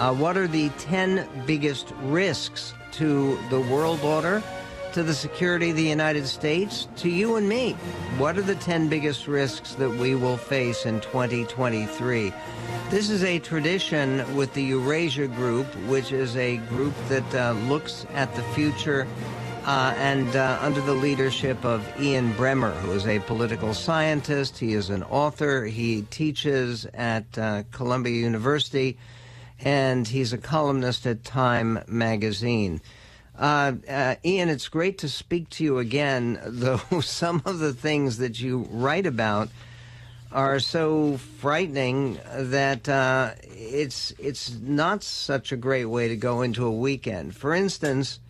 Uh, what are the 10 biggest risks to the world order, to the security of the United States, to you and me? What are the 10 biggest risks that we will face in 2023? This is a tradition with the Eurasia Group, which is a group that uh, looks at the future uh, and uh, under the leadership of Ian Bremmer, who is a political scientist. He is an author. He teaches at uh, Columbia University, and he's a columnist at Time magazine. Uh, uh, Ian, it's great to speak to you again, though some of the things that you write about are so frightening that uh, it's it's not such a great way to go into a weekend. For instance,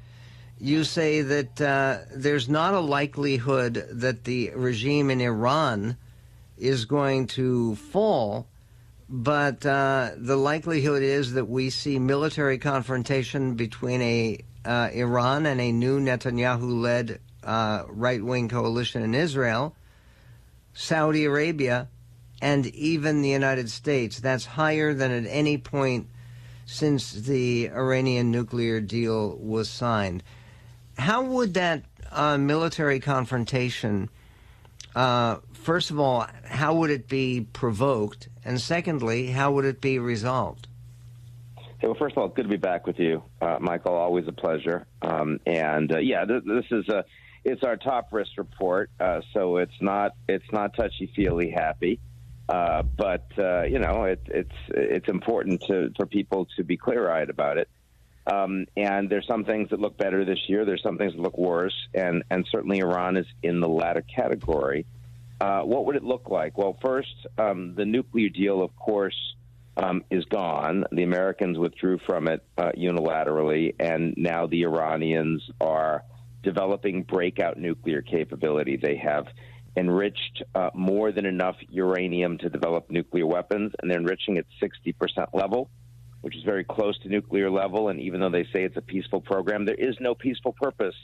you say that uh, there's not a likelihood that the regime in Iran is going to fall, but uh, the likelihood is that we see military confrontation between a uh, Iran and a new Netanyahu-led uh, right-wing coalition in Israel Saudi Arabia, and even the United States. That's higher than at any point since the Iranian nuclear deal was signed. How would that uh, military confrontation, uh, first of all, how would it be provoked? And secondly, how would it be resolved? Hey, well, first of all, good to be back with you, uh, Michael. Always a pleasure. Um, and uh, yeah, th- this is a it's our top risk report, uh, so it's not it's not touchy feely happy, uh, but uh, you know it, it's it's important to for people to be clear eyed about it. Um, and there's some things that look better this year. There's some things that look worse, and and certainly Iran is in the latter category. Uh, what would it look like? Well, first, um, the nuclear deal, of course, um, is gone. The Americans withdrew from it uh, unilaterally, and now the Iranians are developing breakout nuclear capability. They have enriched uh, more than enough uranium to develop nuclear weapons, and they're enriching at 60% level, which is very close to nuclear level. And even though they say it's a peaceful program, there is no peaceful purpose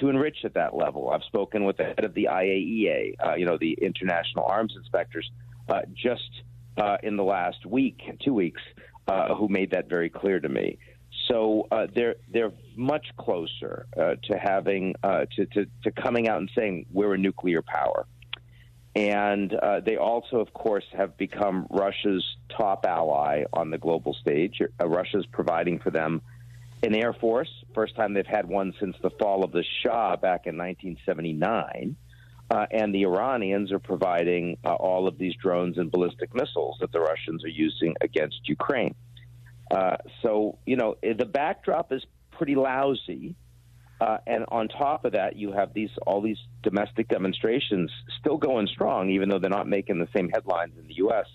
to enrich at that level. I've spoken with the head of the IAEA, uh, you know, the International Arms Inspectors, uh, just uh, in the last week, two weeks, uh, who made that very clear to me. So uh, they're they're much closer uh, to having to, to, to coming out and saying we're a nuclear power, and uh, they also, of course, have become Russia's top ally on the global stage. Uh, Russia's providing for them an air force, first time they've had one since the fall of the Shah back in 1979. Uh, and the Iranians are providing uh, all of these drones and ballistic missiles that the Russians are using against Ukraine. Uh, so, you know, the backdrop is pretty lousy. Uh, and on top of that, you have these all these domestic demonstrations still going strong, even though they're not making the same headlines in the U.S.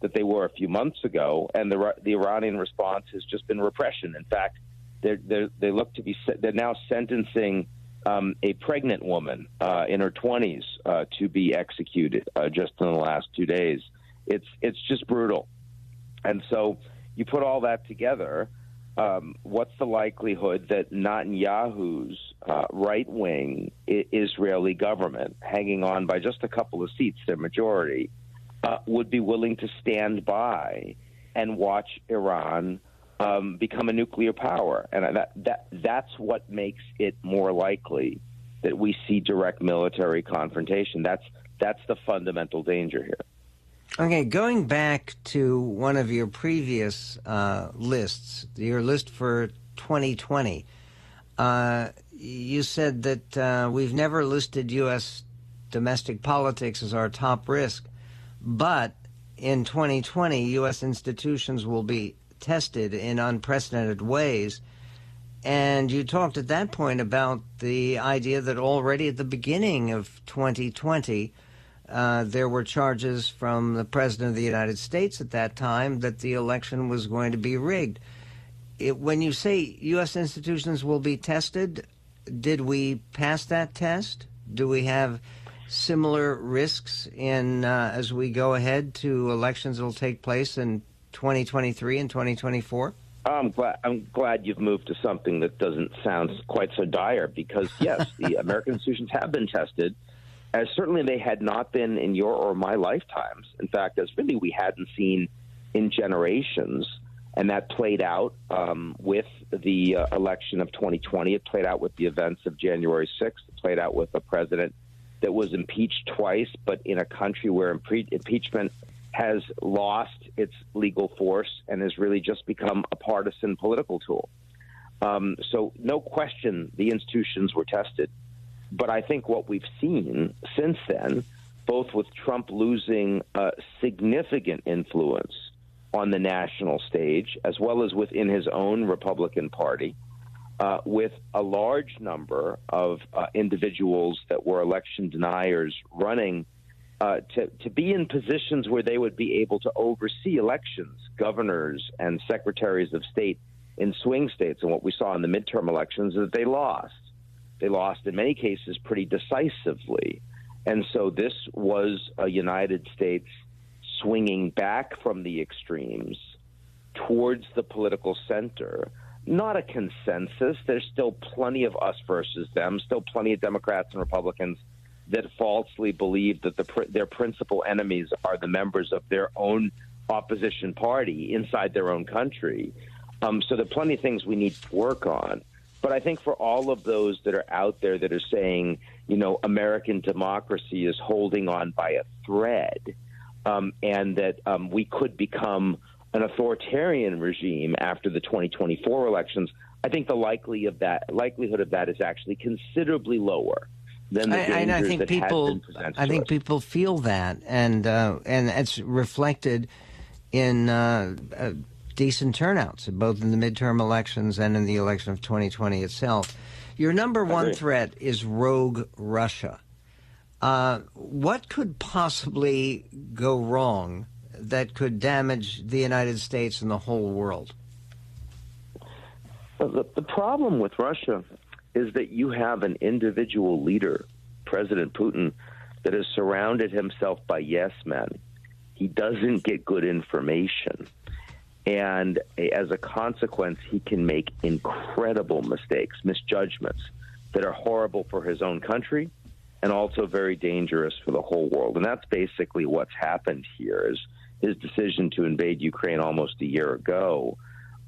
that they were a few months ago. And the the Iranian response has just been repression. In fact, they they look to be they're now sentencing um, a pregnant woman uh, in her 20s uh, to be executed uh, just in the last two days. It's it's just brutal, and so you put all that together. Um, what's the likelihood that Netanyahu's uh, right wing I- Israeli government, hanging on by just a couple of seats, their majority, uh, would be willing to stand by and watch Iran um, become a nuclear power? And that, that, that's what makes it more likely that we see direct military confrontation. That's, that's the fundamental danger here. Okay, going back to one of your previous uh, lists, your list for 2020, uh, you said that uh, we've never listed U.S. domestic politics as our top risk, but in 2020, U.S. institutions will be tested in unprecedented ways. And you talked at that point about the idea that already at the beginning of 2020, uh, there were charges from the President of the United States at that time that the election was going to be rigged. It, when you say U.S. institutions will be tested, did we pass that test? Do we have similar risks in uh, as we go ahead to elections that will take place in 2023 and 2024? I'm glad. I'm glad you've moved to something that doesn't sound quite so dire. Because yes, the American institutions have been tested as certainly they had not been in your or my lifetimes. In fact, as really we hadn't seen in generations And that played out um, with the uh, election of 2020. It played out with the events of January 6th. It played out with a president that was impeached twice, but in a country where impeachment has lost its legal force and has really just become a partisan political tool. Um, so, no question, the institutions were tested. But I think what we've seen since then, both with Trump losing uh, significant influence on the national stage, as well as within his own Republican Party, uh, with a large number of uh, individuals that were election deniers running uh, to, to be in positions where they would be able to oversee elections, governors and secretaries of state in swing states. And what we saw in the midterm elections is that they lost. They lost in many cases pretty decisively. And so this was a United States swinging back from the extremes towards the political center. Not a consensus. There's still plenty of us versus them, still plenty of Democrats and Republicans that falsely believe that the, their principal enemies are the members of their own opposition party inside their own country. Um, so there are plenty of things we need to work on. But I think for all of those that are out there that are saying, you know, American democracy is holding on by a thread, um, and that um, we could become an authoritarian regime after the 2024 elections, I think the likely of that likelihood of that is actually considerably lower than the dangers I, I think that people, been presented. I think us. people feel that, and uh, and it's reflected in. Uh, uh, decent turnouts, both in the midterm elections and in the election of 2020 itself. Your number one threat is rogue Russia. Uh, what could possibly go wrong that could damage the United States and the whole world? Well, the, the problem with Russia is that you have an individual leader, President Putin, that has surrounded himself by yes men. He doesn't get good information. And as a consequence, he can make incredible mistakes, misjudgments that are horrible for his own country and also very dangerous for the whole world. And that's basically what's happened here is his decision to invade Ukraine almost a year ago.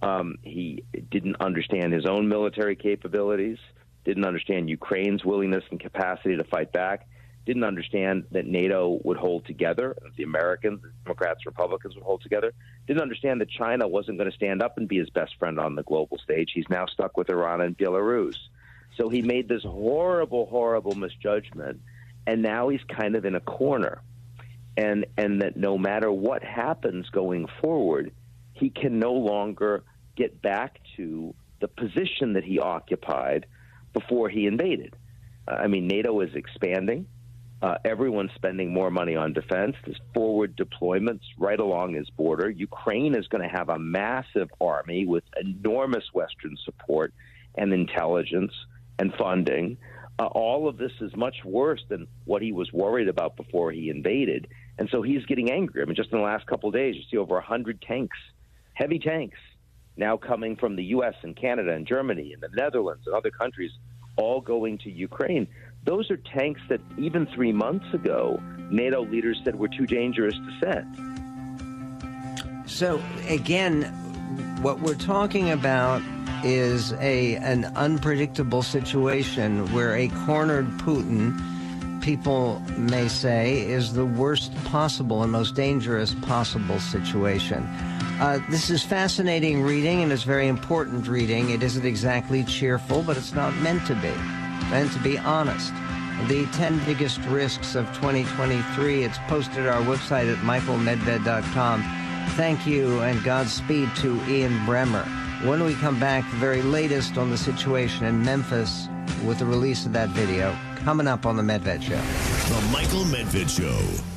Um, he didn't understand his own military capabilities, didn't understand Ukraine's willingness and capacity to fight back, didn't understand that NATO would hold together, the Americans, the Democrats, Republicans would hold together, didn't understand that China wasn't going to stand up and be his best friend on the global stage. He's now stuck with Iran and Belarus. So he made this horrible, horrible misjudgment, and now he's kind of in a corner. And, and that no matter what happens going forward, he can no longer get back to the position that he occupied before he invaded. Uh, I mean, NATO is expanding. Uh, everyone's spending more money on defense. There's forward deployments right along his border. Ukraine is going to have a massive army with enormous Western support and intelligence and funding. Uh, all of this is much worse than what he was worried about before he invaded. And so he's getting angry. I mean, just in the last couple of days, you see over 100 tanks, heavy tanks, now coming from the U.S. and Canada and Germany and the Netherlands and other countries, all going to Ukraine. Those are tanks that even three months ago, NATO leaders said were too dangerous to send. So, again, what we're talking about is a an unpredictable situation where a cornered Putin, people may say, is the worst possible and most dangerous possible situation. Uh, this is fascinating reading and it's very important reading. It isn't exactly cheerful, but it's not meant to be and to be honest. The 10 biggest risks of 2023. It's posted our website at michaelmedved.com. Thank you and Godspeed to Ian Bremmer. When we come back, the very latest on the situation in Memphis with the release of that video coming up on The Medved Show. The Michael Medved Show.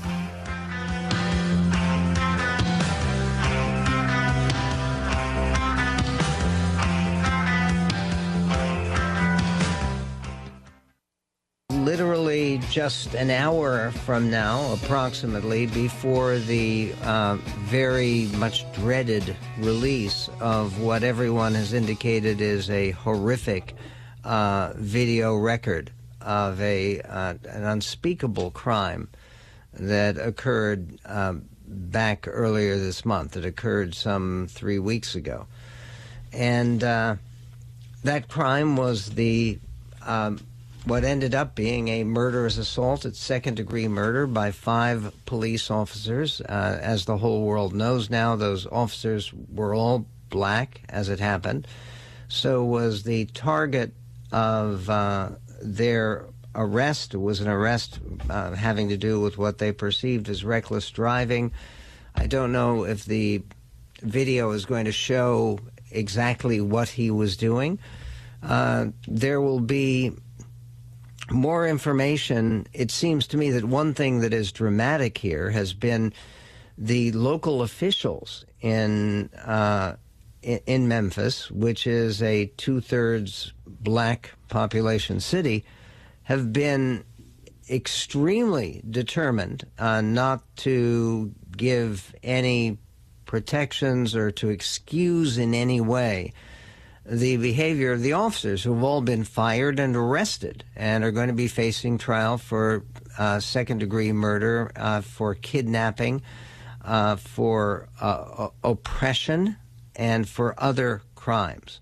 Just an hour from now, approximately, before the uh, very much dreaded release of what everyone has indicated is a horrific uh, video record of a uh, an unspeakable crime that occurred um, back earlier this month. It occurred some three weeks ago. And uh, that crime was the um, what ended up being a murderous assault. It's second degree murder by five police officers. Uh, as the whole world knows now, those officers were all black as it happened. So was the target of uh, their arrest was an arrest uh, having to do with what they perceived as reckless driving. I don't know if the video is going to show exactly what he was doing. Uh, there will be more information. It seems to me that one thing that is dramatic here has been the local officials in uh, in Memphis, which is a two thirds black population city, have been extremely determined uh, not to give any protections or to excuse in any way the behavior of the officers who have all been fired and arrested and are going to be facing trial for uh, second degree murder, uh, for kidnapping, uh, for uh, oppression, and for other crimes.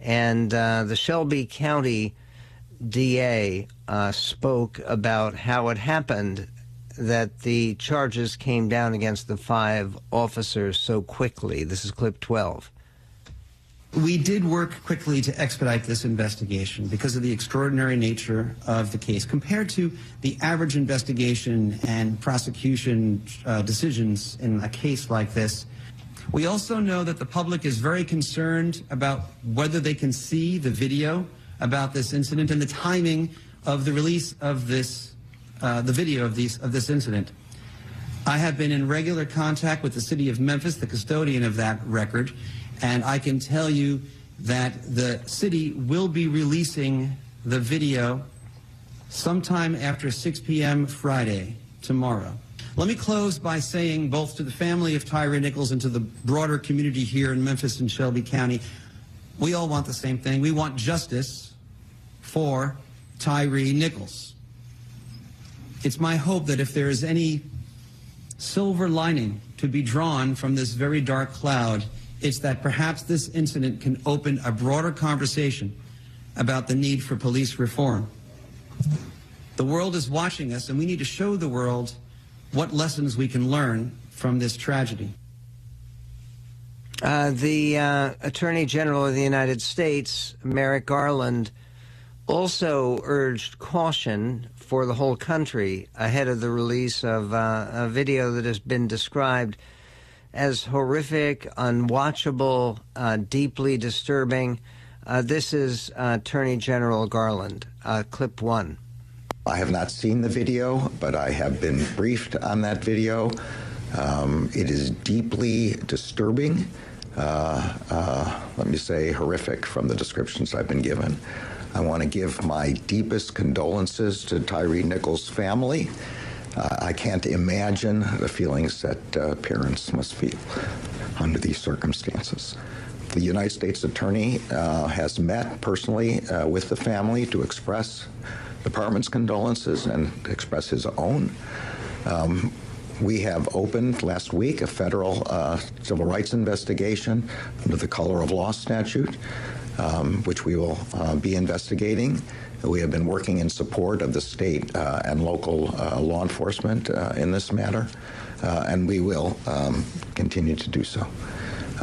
And uh, the Shelby County DA uh, spoke about how it happened that the charges came down against the five officers so quickly. This is clip 12. We did work quickly to expedite this investigation because of the extraordinary nature of the case compared to the average investigation and prosecution uh, decisions in a case like this. We also know that the public is very concerned about whether they can see the video about this incident and the timing of the release of this, uh, the video of, these, of this incident. I have been in regular contact with the city of Memphis, the custodian of that record, and I can tell you that the city will be releasing the video sometime after 6 p.m. Friday, tomorrow. Let me close by saying both to the family of Tyre Nichols and to the broader community here in Memphis and Shelby County, we all want the same thing. We want justice for Tyre Nichols. It's my hope that if there is any silver lining to be drawn from this very dark cloud, it's that perhaps this incident can open a broader conversation about the need for police reform. The world is watching us, and we need to show the world what lessons we can learn from this tragedy. Uh, the uh, Attorney General of the United States, Merrick Garland, also urged caution for the whole country ahead of the release of uh, a video that has been described as horrific, unwatchable, uh, deeply disturbing. Uh, this is Attorney General Garland, uh, clip one. I have not seen the video, but I have been briefed on that video. Um, it is deeply disturbing. Uh, uh, let me say horrific from the descriptions I've been given. I want to give my deepest condolences to Tyre Nichols' family. Uh, I can't imagine the feelings that uh, parents must feel under these circumstances. The United States Attorney uh, has met personally uh, with the family to express the department's condolences and express his own. Um, we have opened last week a federal uh, civil rights investigation under the color of law statute, um, which we will uh, be investigating. We have been working in support of the state uh, and local uh, law enforcement uh, in this matter, uh, and we will um, continue to do so.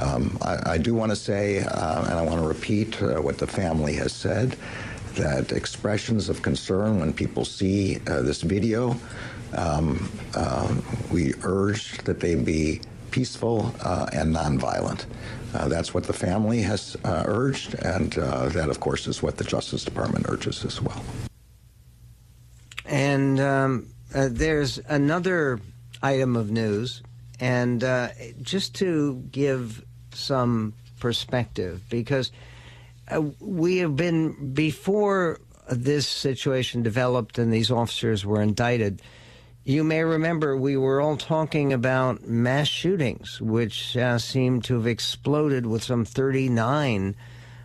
Um, I, I, do want to say, and I want to repeat what the family has said that expressions of concern when people see uh, this video, um, uh, we urge that they be peaceful uh, and nonviolent. Uh, that's what the family has uh, urged, and uh, that, of course, is what the Justice Department urges as well. And um, there's another item of news, and just to give some perspective, because uh, we have been before this situation developed and these officers were indicted. You may remember we were all talking about mass shootings, which uh, seem to have exploded with some 39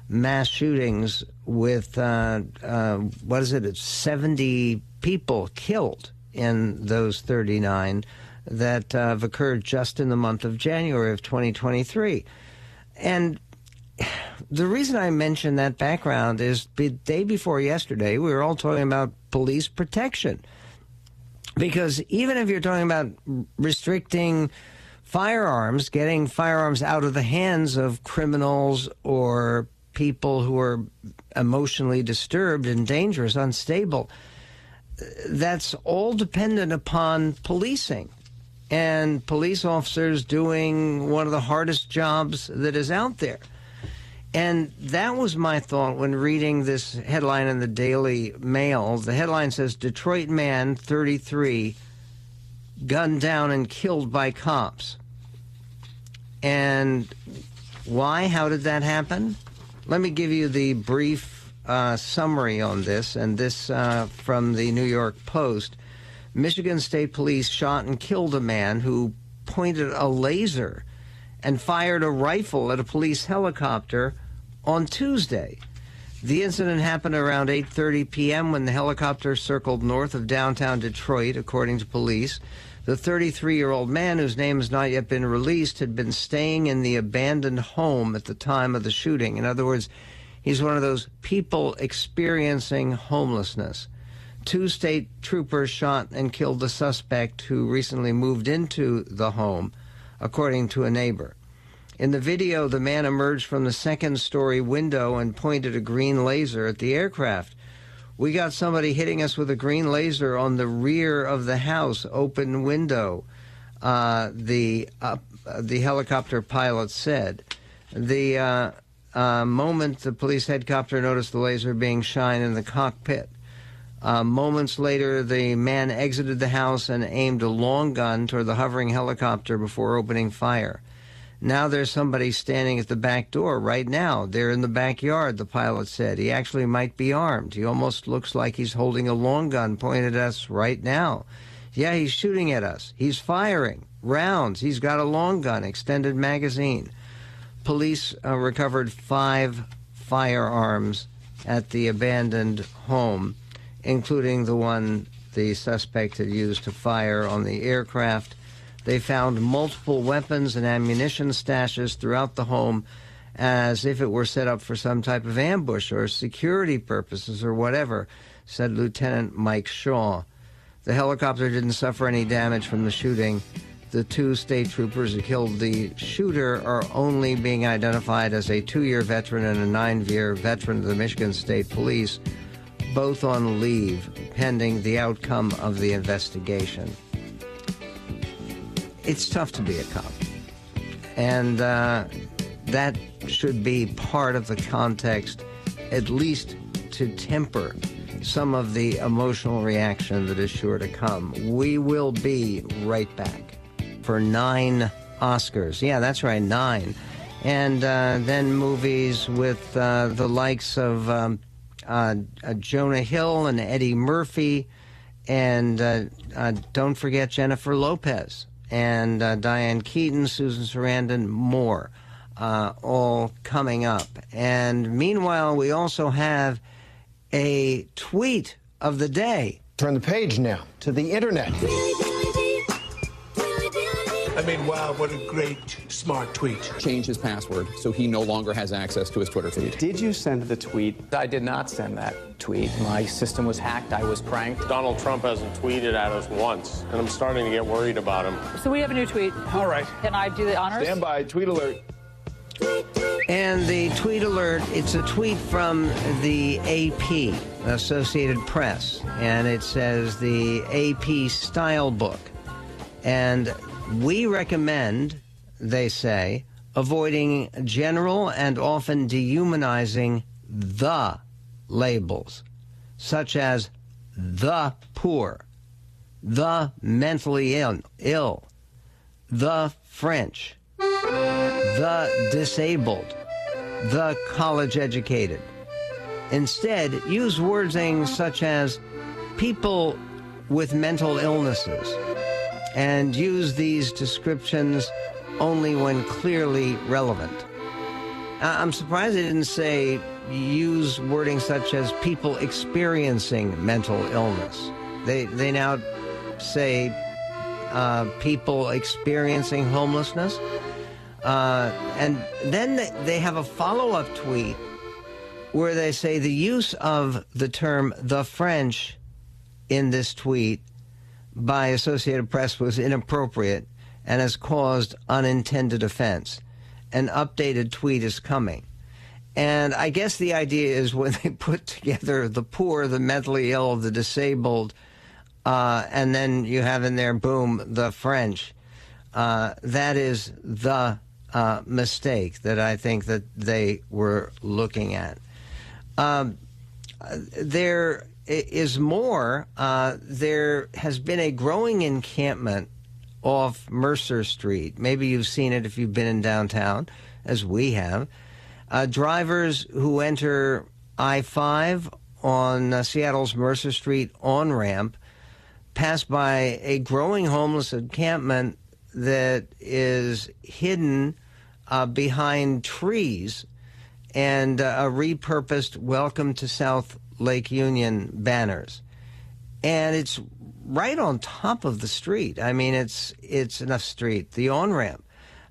mass shootings with, uh, uh, what is it, 70 people killed in those 39 that uh, have occurred just in the month of January of 2023. And the reason I mention that background is the day before yesterday, we were all talking about police protection. Because even if you're talking about restricting firearms, getting firearms out of the hands of criminals or people who are emotionally disturbed and dangerous, unstable, that's all dependent upon policing and police officers doing one of the hardest jobs that is out there. And that was my thought when reading this headline in the Daily Mail. The headline says Detroit man 33 gunned down and killed by cops. And why? How did that happen? Let me give you the brief uh, summary on this, and this uh, from the New York Post. Michigan State Police shot and killed a man who pointed a laser and fired a rifle at a police helicopter on Tuesday. The incident happened around 8:30 p.m. when the helicopter circled north of downtown Detroit, according to police. The 33-year-old man, whose name has not yet been released, had been staying in the abandoned home at the time of the shooting. In other words, he's one of those people experiencing homelessness. Two state troopers shot and killed the suspect who recently moved into the home, according to a neighbor. In the video, the man emerged from the second story window and pointed a green laser at the aircraft. We got somebody hitting us with a green laser on the rear of the house, open window. Uh, the uh, the helicopter pilot said. The uh, uh moment the police helicopter noticed the laser being shined in the cockpit, uh, moments later, the man exited the house and aimed a long gun toward the hovering helicopter before opening fire. Now there's somebody standing at the back door right now. They're in the backyard, the pilot said. He actually might be armed. He almost looks like he's holding a long gun pointed at us right now. Yeah, he's shooting at us. He's firing rounds. He's got a long gun, extended magazine. Police uh, recovered five firearms at the abandoned home including the one the suspect had used to fire on the aircraft. They found multiple weapons and ammunition stashes throughout the home as if it were set up for some type of ambush or security purposes or whatever, said Lieutenant Mike Shaw. The helicopter didn't suffer any damage from the shooting. The two state troopers who killed the shooter are only being identified as a two year veteran and a nine year veteran of the Michigan State Police both on leave pending the outcome of the investigation. It's tough to be a cop. And uh, that should be part of the context, at least to temper some of the emotional reaction that is sure to come. We will be right back for nine Oscars. Yeah, that's right, nine. And uh, then movies with uh, the likes of um, uh, uh, Jonah Hill and Eddie Murphy, and uh, uh don't forget Jennifer Lopez and uh, Diane Keaton, Susan Sarandon, more, uh, all coming up. And meanwhile, we also have a tweet of the day. Turn the page now to the internet. I mean, wow, what a great, smart tweet. Change his password so he no longer has access to his Twitter feed. Did you send the tweet? I did not send that tweet. My system was hacked. I was pranked. Donald Trump hasn't tweeted at us once, and I'm starting to get worried about him. So we have a new tweet. All right. Can I do the honors? Stand by. Tweet alert. And the tweet alert, it's a tweet from the AP, Associated Press, and it says the AP Style Book. And we recommend, they say, avoiding general and often dehumanizing the labels, such as the poor, the mentally Ill, the French, the disabled, the college educated. Instead, use wording such as people with mental illnesses and use these descriptions only when clearly relevant. I'm surprised they didn't say use wording such as people experiencing mental illness. They, they now say uh, people experiencing homelessness. Uh, and then they, they have a follow up tweet where they say the use of the term the French in this tweet by Associated Press was inappropriate and has caused unintended offense. An updated tweet is coming. And I guess the idea is when they put together the poor, the mentally ill, the disabled, uh, and then you have in there, boom, the French. Uh, that is the uh, mistake that I think that they were looking at. Um, there is more. Uh, there has been a growing encampment off Mercer Street. Maybe you've seen it if you've been in downtown, as we have. Uh, drivers who enter I 5 on uh, Seattle's Mercer Street on ramp pass by a growing homeless encampment that is hidden uh, behind trees and uh, a repurposed Welcome to South Lake Union banners. And it's right on top of the street. I mean, it's it's enough street, the on ramp.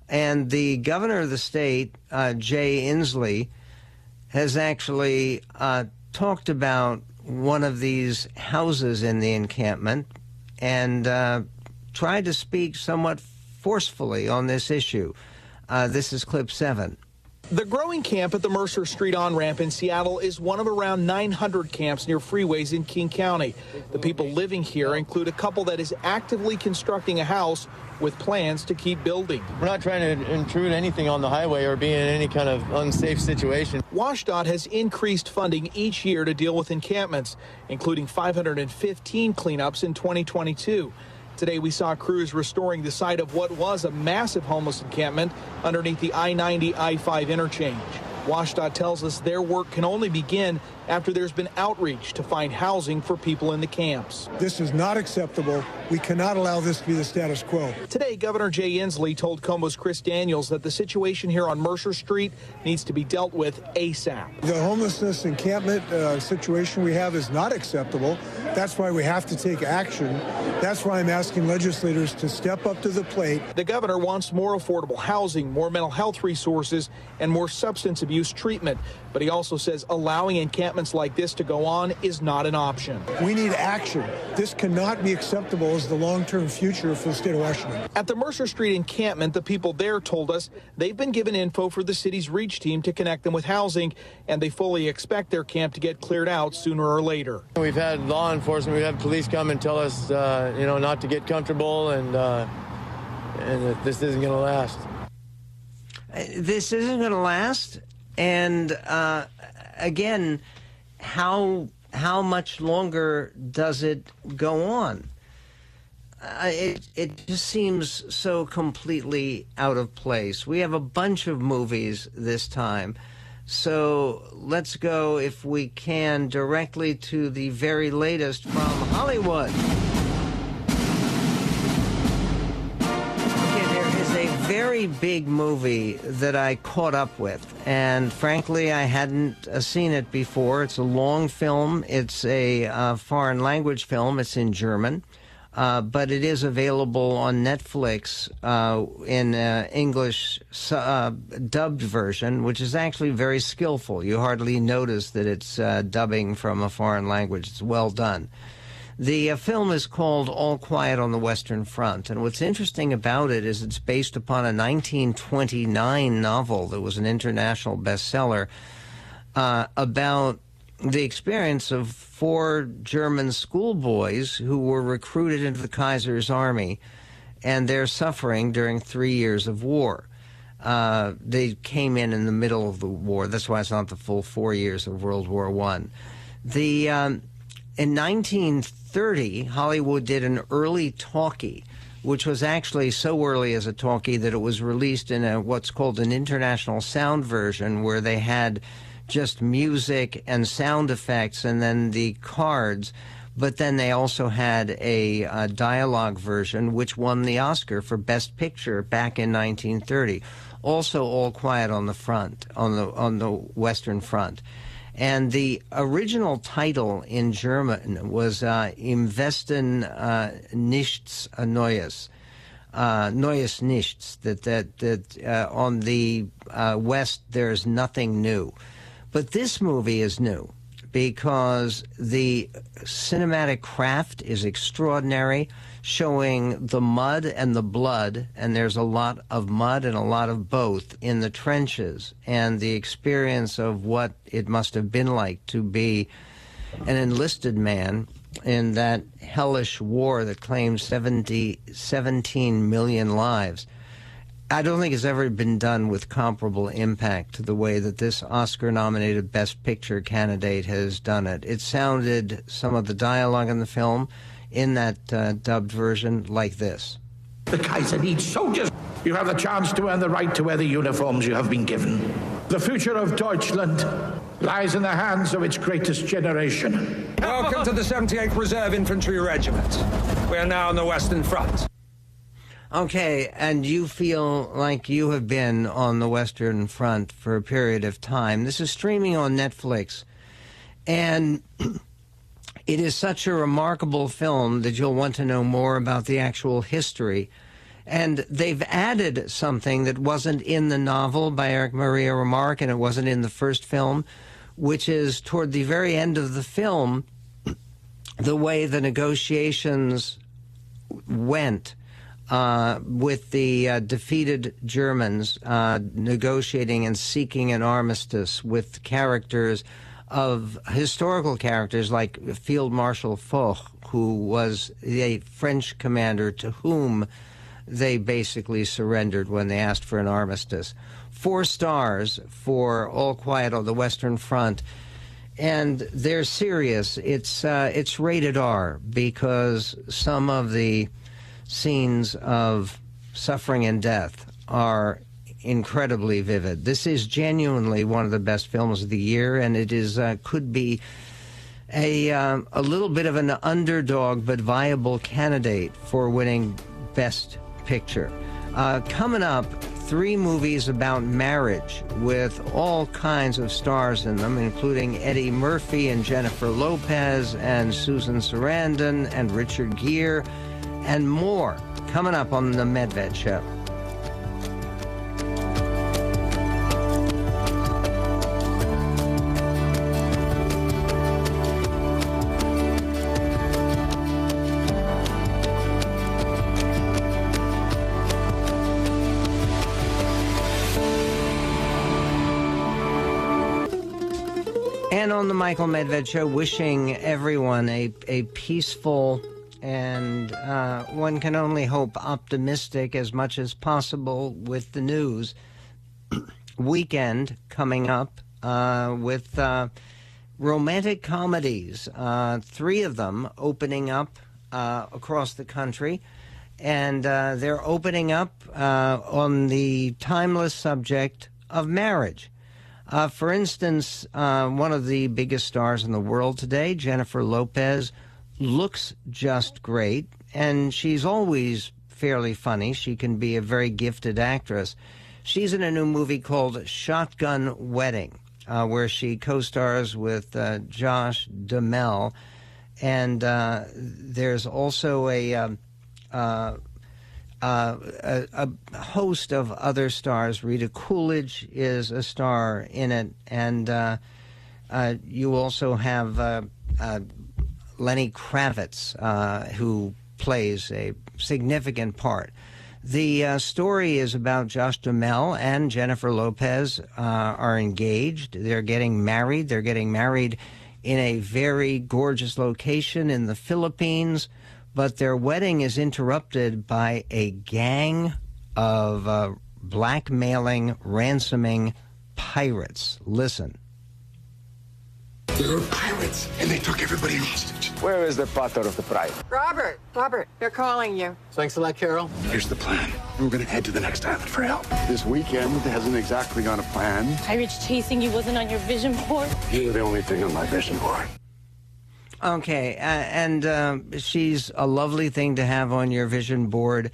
And the governor of the state, uh, Jay Inslee, has actually uh, talked about one of these houses in the encampment and uh, tried to speak somewhat forcefully on this issue. Uh, this is clip seven. The growing camp at the Mercer Street on ramp in Seattle is one of around 900 camps near freeways in King County. The people living here include a couple that is actively constructing a house with plans to keep building. We're not trying to intrude anything on the highway or be in any kind of unsafe situation. WSDOT has increased funding each year to deal with encampments, including 515 cleanups in 2022. Today, we saw crews restoring the site of what was a massive homeless encampment underneath the I 90 I 5 interchange. WSDOT tells us their work can only begin after there's been outreach to find housing for people in the camps. This is not acceptable. We cannot allow this to be the status quo. Today, Governor Jay Inslee told KOMO's Chris Daniels that the situation here on Mercer Street needs to be dealt with ASAP. The homelessness encampment uh, situation we have is not acceptable. That's why we have to take action. That's why I'm asking legislators to step up to the plate. The governor wants more affordable housing, more mental health resources, and more substance abuse treatment. But he also says allowing encampments like this to go on is not an option. We need action. This cannot be acceptable as the long-term future for the state of Washington. At the Mercer Street encampment, the people there told us they've been given info for the city's reach team to connect them with housing, and they fully expect their camp to get cleared out sooner or later. We've had law enforcement, we've had police come and tell us, uh, you know, not to get comfortable and, uh, and that this isn't going to last. This isn't going to last. And uh, again, how how much longer does it go on? Uh, it it just seems so completely out of place. We have a bunch of movies this time. So let's go, if we can, directly to the very latest from Hollywood. Very big movie that I caught up with, and frankly, I hadn't uh, seen it before. It's a long film. It's a uh, foreign language film. It's in German, uh, but it is available on Netflix uh, in uh, English uh, dubbed version, which is actually very skillful. You hardly notice that it's dubbing from a foreign language. It's well done. The uh, film is called All Quiet on the Western Front, and what's interesting about it is it's based upon a 1929 novel that was an international bestseller uh, about the experience of four German schoolboys who were recruited into the Kaiser's army and their suffering during three years of war. Uh, they came in in the middle of the war. That's why it's not the full four years of World War One. The um, in 1930, Hollywood did an early talkie, which was actually so early as a talkie that it was released in a, what's called an international sound version, where they had just music and sound effects and then the cards. But then they also had a, a dialogue version, which won the Oscar for Best Picture back in 1930. Also, All Quiet on the Front, on the on the Western Front. And the original title in German was uh, uh, nichts Neues. uh, Neues Nichts, that, that, that uh, on the uh, West there's nothing new. But this movie is new because the cinematic craft is extraordinary, showing the mud and the blood, and there's a lot of mud and a lot of both in the trenches, and the experience of what it must have been like to be an enlisted man in that hellish war that claimed 70, 17 million lives. I don't think it's ever been done with comparable impact to the way that this Oscar nominated Best Picture candidate has done it. It sounded, some of the dialogue in the film, in that uh, dubbed version, like this. The Kaiser needs soldiers. You have the chance to earn the right to wear the uniforms you have been given. The future of Deutschland lies in the hands of its greatest generation. Welcome to the 78th Reserve Infantry Regiment. We are now on the Western Front. Okay, and you feel like you have been on the Western Front for a period of time. This is streaming on Netflix, and it is such a remarkable film that you'll want to know more about the actual history. And they've added something that wasn't in the novel by Erich Maria Remarque, and it wasn't in the first film, which is toward the very end of the film, the way the negotiations went uh, with the uh, defeated Germans uh, negotiating and seeking an armistice with characters of historical characters like Field Marshal Foch, who was a French commander to whom they basically surrendered when they asked for an armistice. Four stars for All Quiet on the Western Front. And they're serious. It's uh, it's rated R because some of the scenes of suffering and death are incredibly vivid. This is genuinely one of the best films of the year, and it is uh, could be a uh, a little bit of an underdog but viable candidate for winning Best Picture. Uh, coming up, three movies about marriage with all kinds of stars in them, including Eddie Murphy and Jennifer Lopez and Susan Sarandon and Richard Gere and more coming up on the Medved Show. And on the Michael Medved Show, wishing everyone a, a peaceful and uh, one can only hope optimistic as much as possible with the news. Weekend coming up uh, with uh, romantic comedies, uh, three of them opening up uh, across the country. And uh, they're opening up on the timeless subject of marriage. for instance, one of the biggest stars in the world today, Jennifer Lopez, looks just great, and she's always fairly funny. She can be a very gifted actress. She's in a new movie called Shotgun Wedding, uh, where she co stars with uh, Josh Duhamel. And uh, there's also a, um, uh, uh, a, a, host of other stars. Rita Coolidge is a star in it. And uh, you also have Lenny Kravitz, uh, who plays a significant part. The uh, story is about Josh Duhamel and Jennifer Lopez uh, are engaged. They're getting married. They're getting married in a very gorgeous location in the Philippines, but their wedding is interrupted by a gang of uh, blackmailing, ransoming pirates. Listen. There were pirates, and they took everybody hostage. Where is the father of the bride? Robert, Robert, they're calling you. Thanks a lot, Carol. Here's the plan. We're gonna head to the next island for help. This weekend hasn't exactly gone to plan. Pirates chasing you wasn't on your vision board? You're the only thing on my vision board. Okay, uh, and uh, she's a lovely thing to have on your vision board,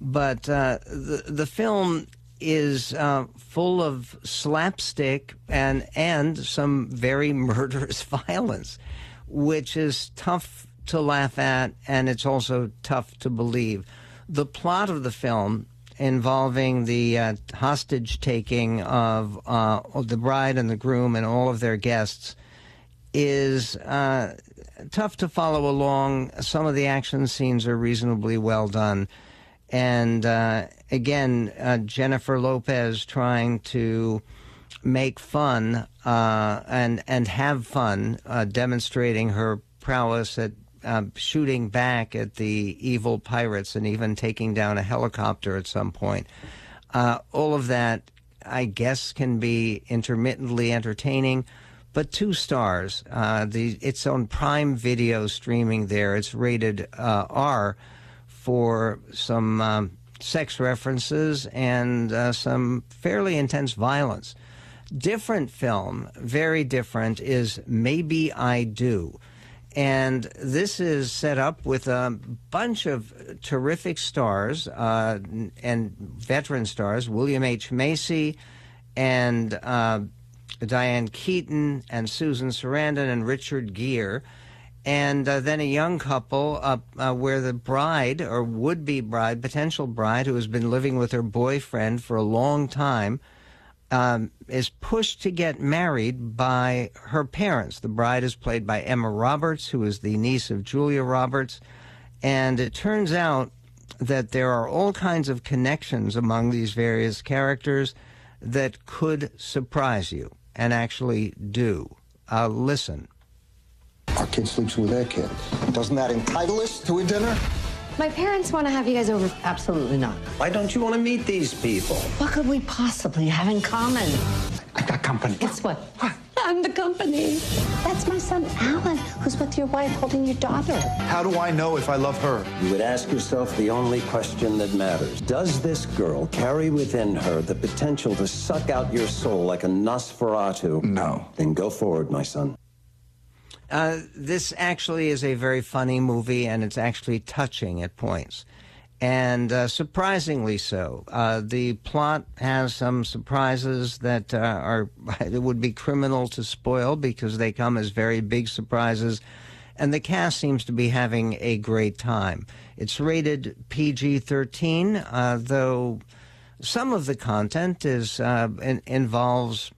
but uh, the the film is uh, full of slapstick and and some very murderous violence, which is tough to laugh at, and it's also tough to believe. the plot of the film involving the uh, hostage taking of uh, the bride and the groom and all of their guests is uh, tough to follow along. Some of the action scenes are reasonably well done. And uh, again, uh, Jennifer Lopez trying to make fun uh, and and have fun, demonstrating her prowess at um, shooting back at the evil pirates and even taking down a helicopter at some point. Uh, all of that, I guess, can be intermittently entertaining. But two stars. Uh, the it's on Prime Video streaming there. It's rated uh, R for some um, sex references and uh, some fairly intense violence. Different film, very different, is Maybe I Do and this is set up with a bunch of terrific stars uh, and veteran stars William H. Macy and uh, Diane Keaton and Susan Sarandon and Richard Gere. And uh, then a young couple uh, where the bride, or would be bride, potential bride, who has been living with her boyfriend for a long time, um, is pushed to get married by her parents. The bride is played by Emma Roberts, who is the niece of Julia Roberts. And it turns out that there are all kinds of connections among these various characters that could surprise you and actually do. Uh, listen. Our kid sleeps with their kid. Doesn't that entitle us to a dinner? My parents want to have you guys over. Absolutely not. Why don't you want to meet these people? What could we possibly have in common? I got company. It's what? I'm the company. That's my son, Alan, who's with your wife holding your daughter. How do I know if I love her? You would ask yourself the only question that matters. Does this girl carry within her the potential to suck out your soul like a Nosferatu? No. Then go forward, my son. Uh, this actually is a very funny movie, and it's actually touching at points, and uh, surprisingly so. Uh, the plot has some surprises that uh, are it would be criminal to spoil because they come as very big surprises, and the cast seems to be having a great time. It's rated PG-13, uh, though some of the content is in, involves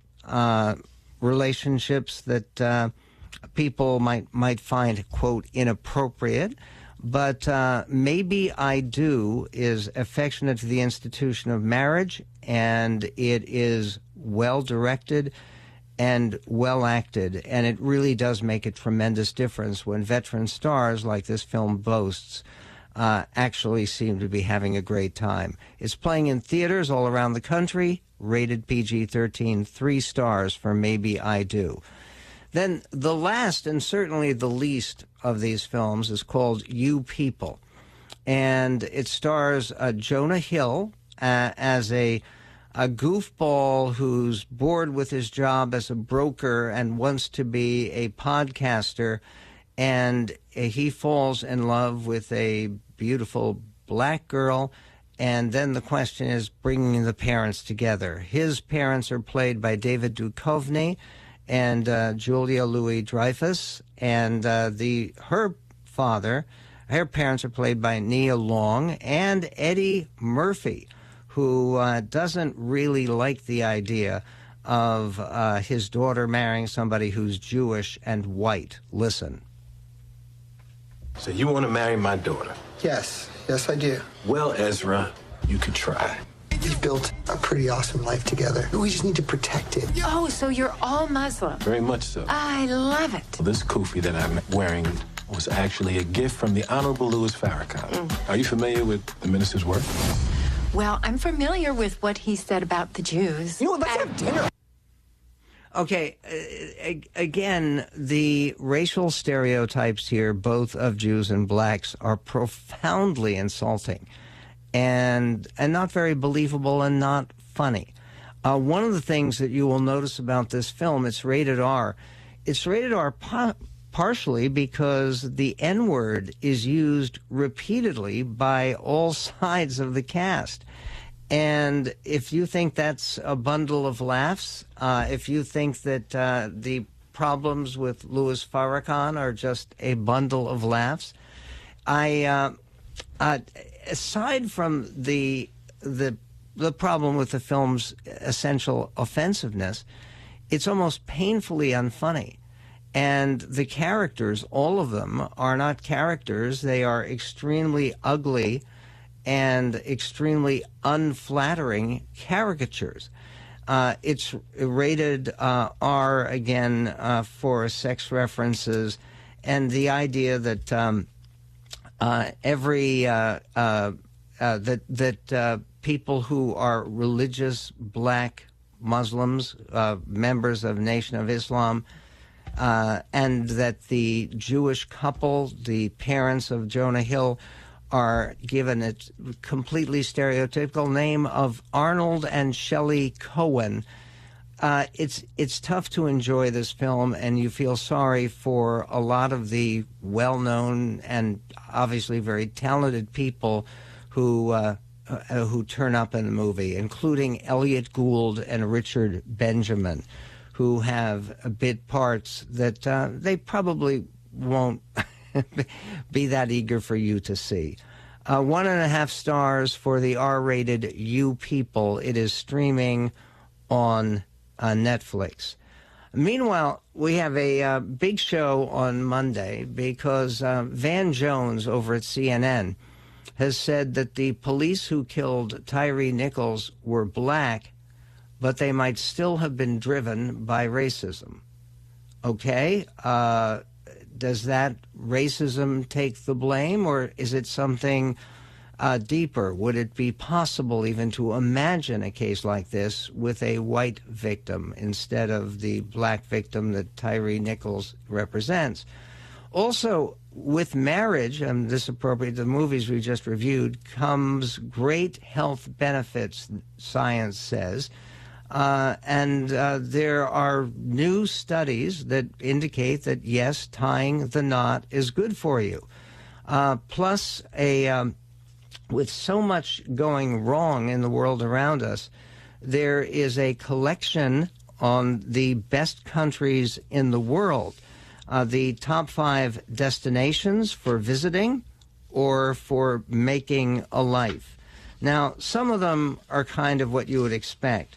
relationships that people might might find quote inappropriate. But uh, maybe I do is affectionate to the institution of marriage, and it is well directed and well acted, and it really does make a tremendous difference when veteran stars like this film boasts. Uh, actually seem to be having a great time. It's playing in theaters all around the country, rated PG 13, three stars for Maybe I Do. Then the last and certainly the least of these films is called You People. And it stars uh, Jonah Hill uh, as a, a goofball who's bored with his job as a broker and wants to be a podcaster. And he falls in love with a beautiful black girl. And then the question is bringing the parents together. His parents are played by David Duchovny and uh, Julia Louis Dreyfus, and uh, the her father, her parents are played by Nia Long and Eddie Murphy, who uh, doesn't really like the idea of uh, his daughter marrying somebody who's Jewish and white. Listen. So you want to marry my daughter? Yes, yes, I do. Well, Ezra, you could try. We've built a pretty awesome life together. We just need to protect it. Oh, so you're all Muslim? Very much so. I love it. Well, this kufi that I'm wearing was actually a gift from the Honorable Louis Farrakhan. Mm. Are you familiar with the minister's work? Well, I'm familiar with what he said about the Jews. You know, let's have dinner. Okay, uh, again, the racial stereotypes here, both of Jews and blacks, are profoundly insulting and and not very believable and not funny. Uh, one of the things that you will notice about this film, it's rated R. It's rated R partially because the N word is used repeatedly by all sides of the cast. And if you think that's a bundle of laughs, uh, if you think that uh, the problems with Louis Farrakhan are just a bundle of laughs, I uh, aside from the the the problem with the film's essential offensiveness, it's almost painfully unfunny. And the characters, all of them, are not characters. They are extremely ugly and extremely unflattering caricatures. Uh, it's rated uh, R again uh, for sex references and the idea that um, Uh, every uh, uh, uh, that that uh, people who are religious black Muslims, members of Nation of Islam, and that the Jewish couple, the parents of Jonah Hill, are given a completely stereotypical name of Arnold and Shelley Cohen. Uh, it's it's tough to enjoy this film, and you feel sorry for a lot of the well-known and obviously very talented people who uh, uh, who turn up in the movie, including Elliott Gould and Richard Benjamin, who have bit parts that uh, they probably won't be that eager for you to see. Uh, one and a half stars for the R-rated You People. It is streaming on uh, Netflix. Meanwhile, we have a uh, big show on Monday because uh, Van Jones over at CNN has said that the police who killed Tyre Nichols were black, but they might still have been driven by racism. Okay, uh, does that racism take the blame, or is it something uh, deeper? Would it be possible even to imagine a case like this with a white victim instead of the black victim that Tyre Nichols represents? Also, with marriage, and this appropriate the movies we just reviewed, comes great health benefits, science says. Uh, and uh, there are new studies that indicate that, yes, tying the knot is good for you. Uh, plus, a um, with so much going wrong in the world around us, there is a collection on the best countries in the world, uh, the top five destinations for visiting or for making a life. Now, some of them are kind of what you would expect,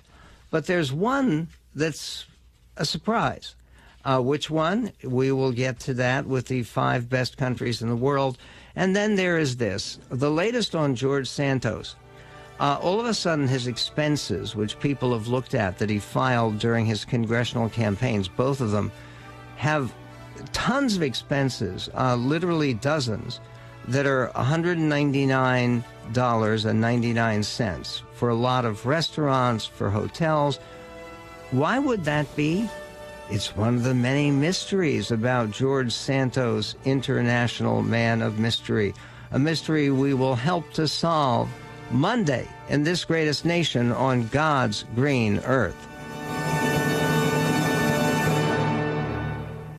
but there's one that's a surprise. Uh, which one? We will get to that with the five best countries in the world. And then there is this the latest on George Santos. Uh, all of a sudden, his expenses, which people have looked at that he filed during his congressional campaigns, both of them, have tons of expenses, uh, literally dozens, that are $199.99 for a lot of restaurants, for hotels. Why would that be? It's one of the many mysteries about George Santos, International Man of Mystery, a mystery we will help to solve Monday in this greatest nation on God's green earth.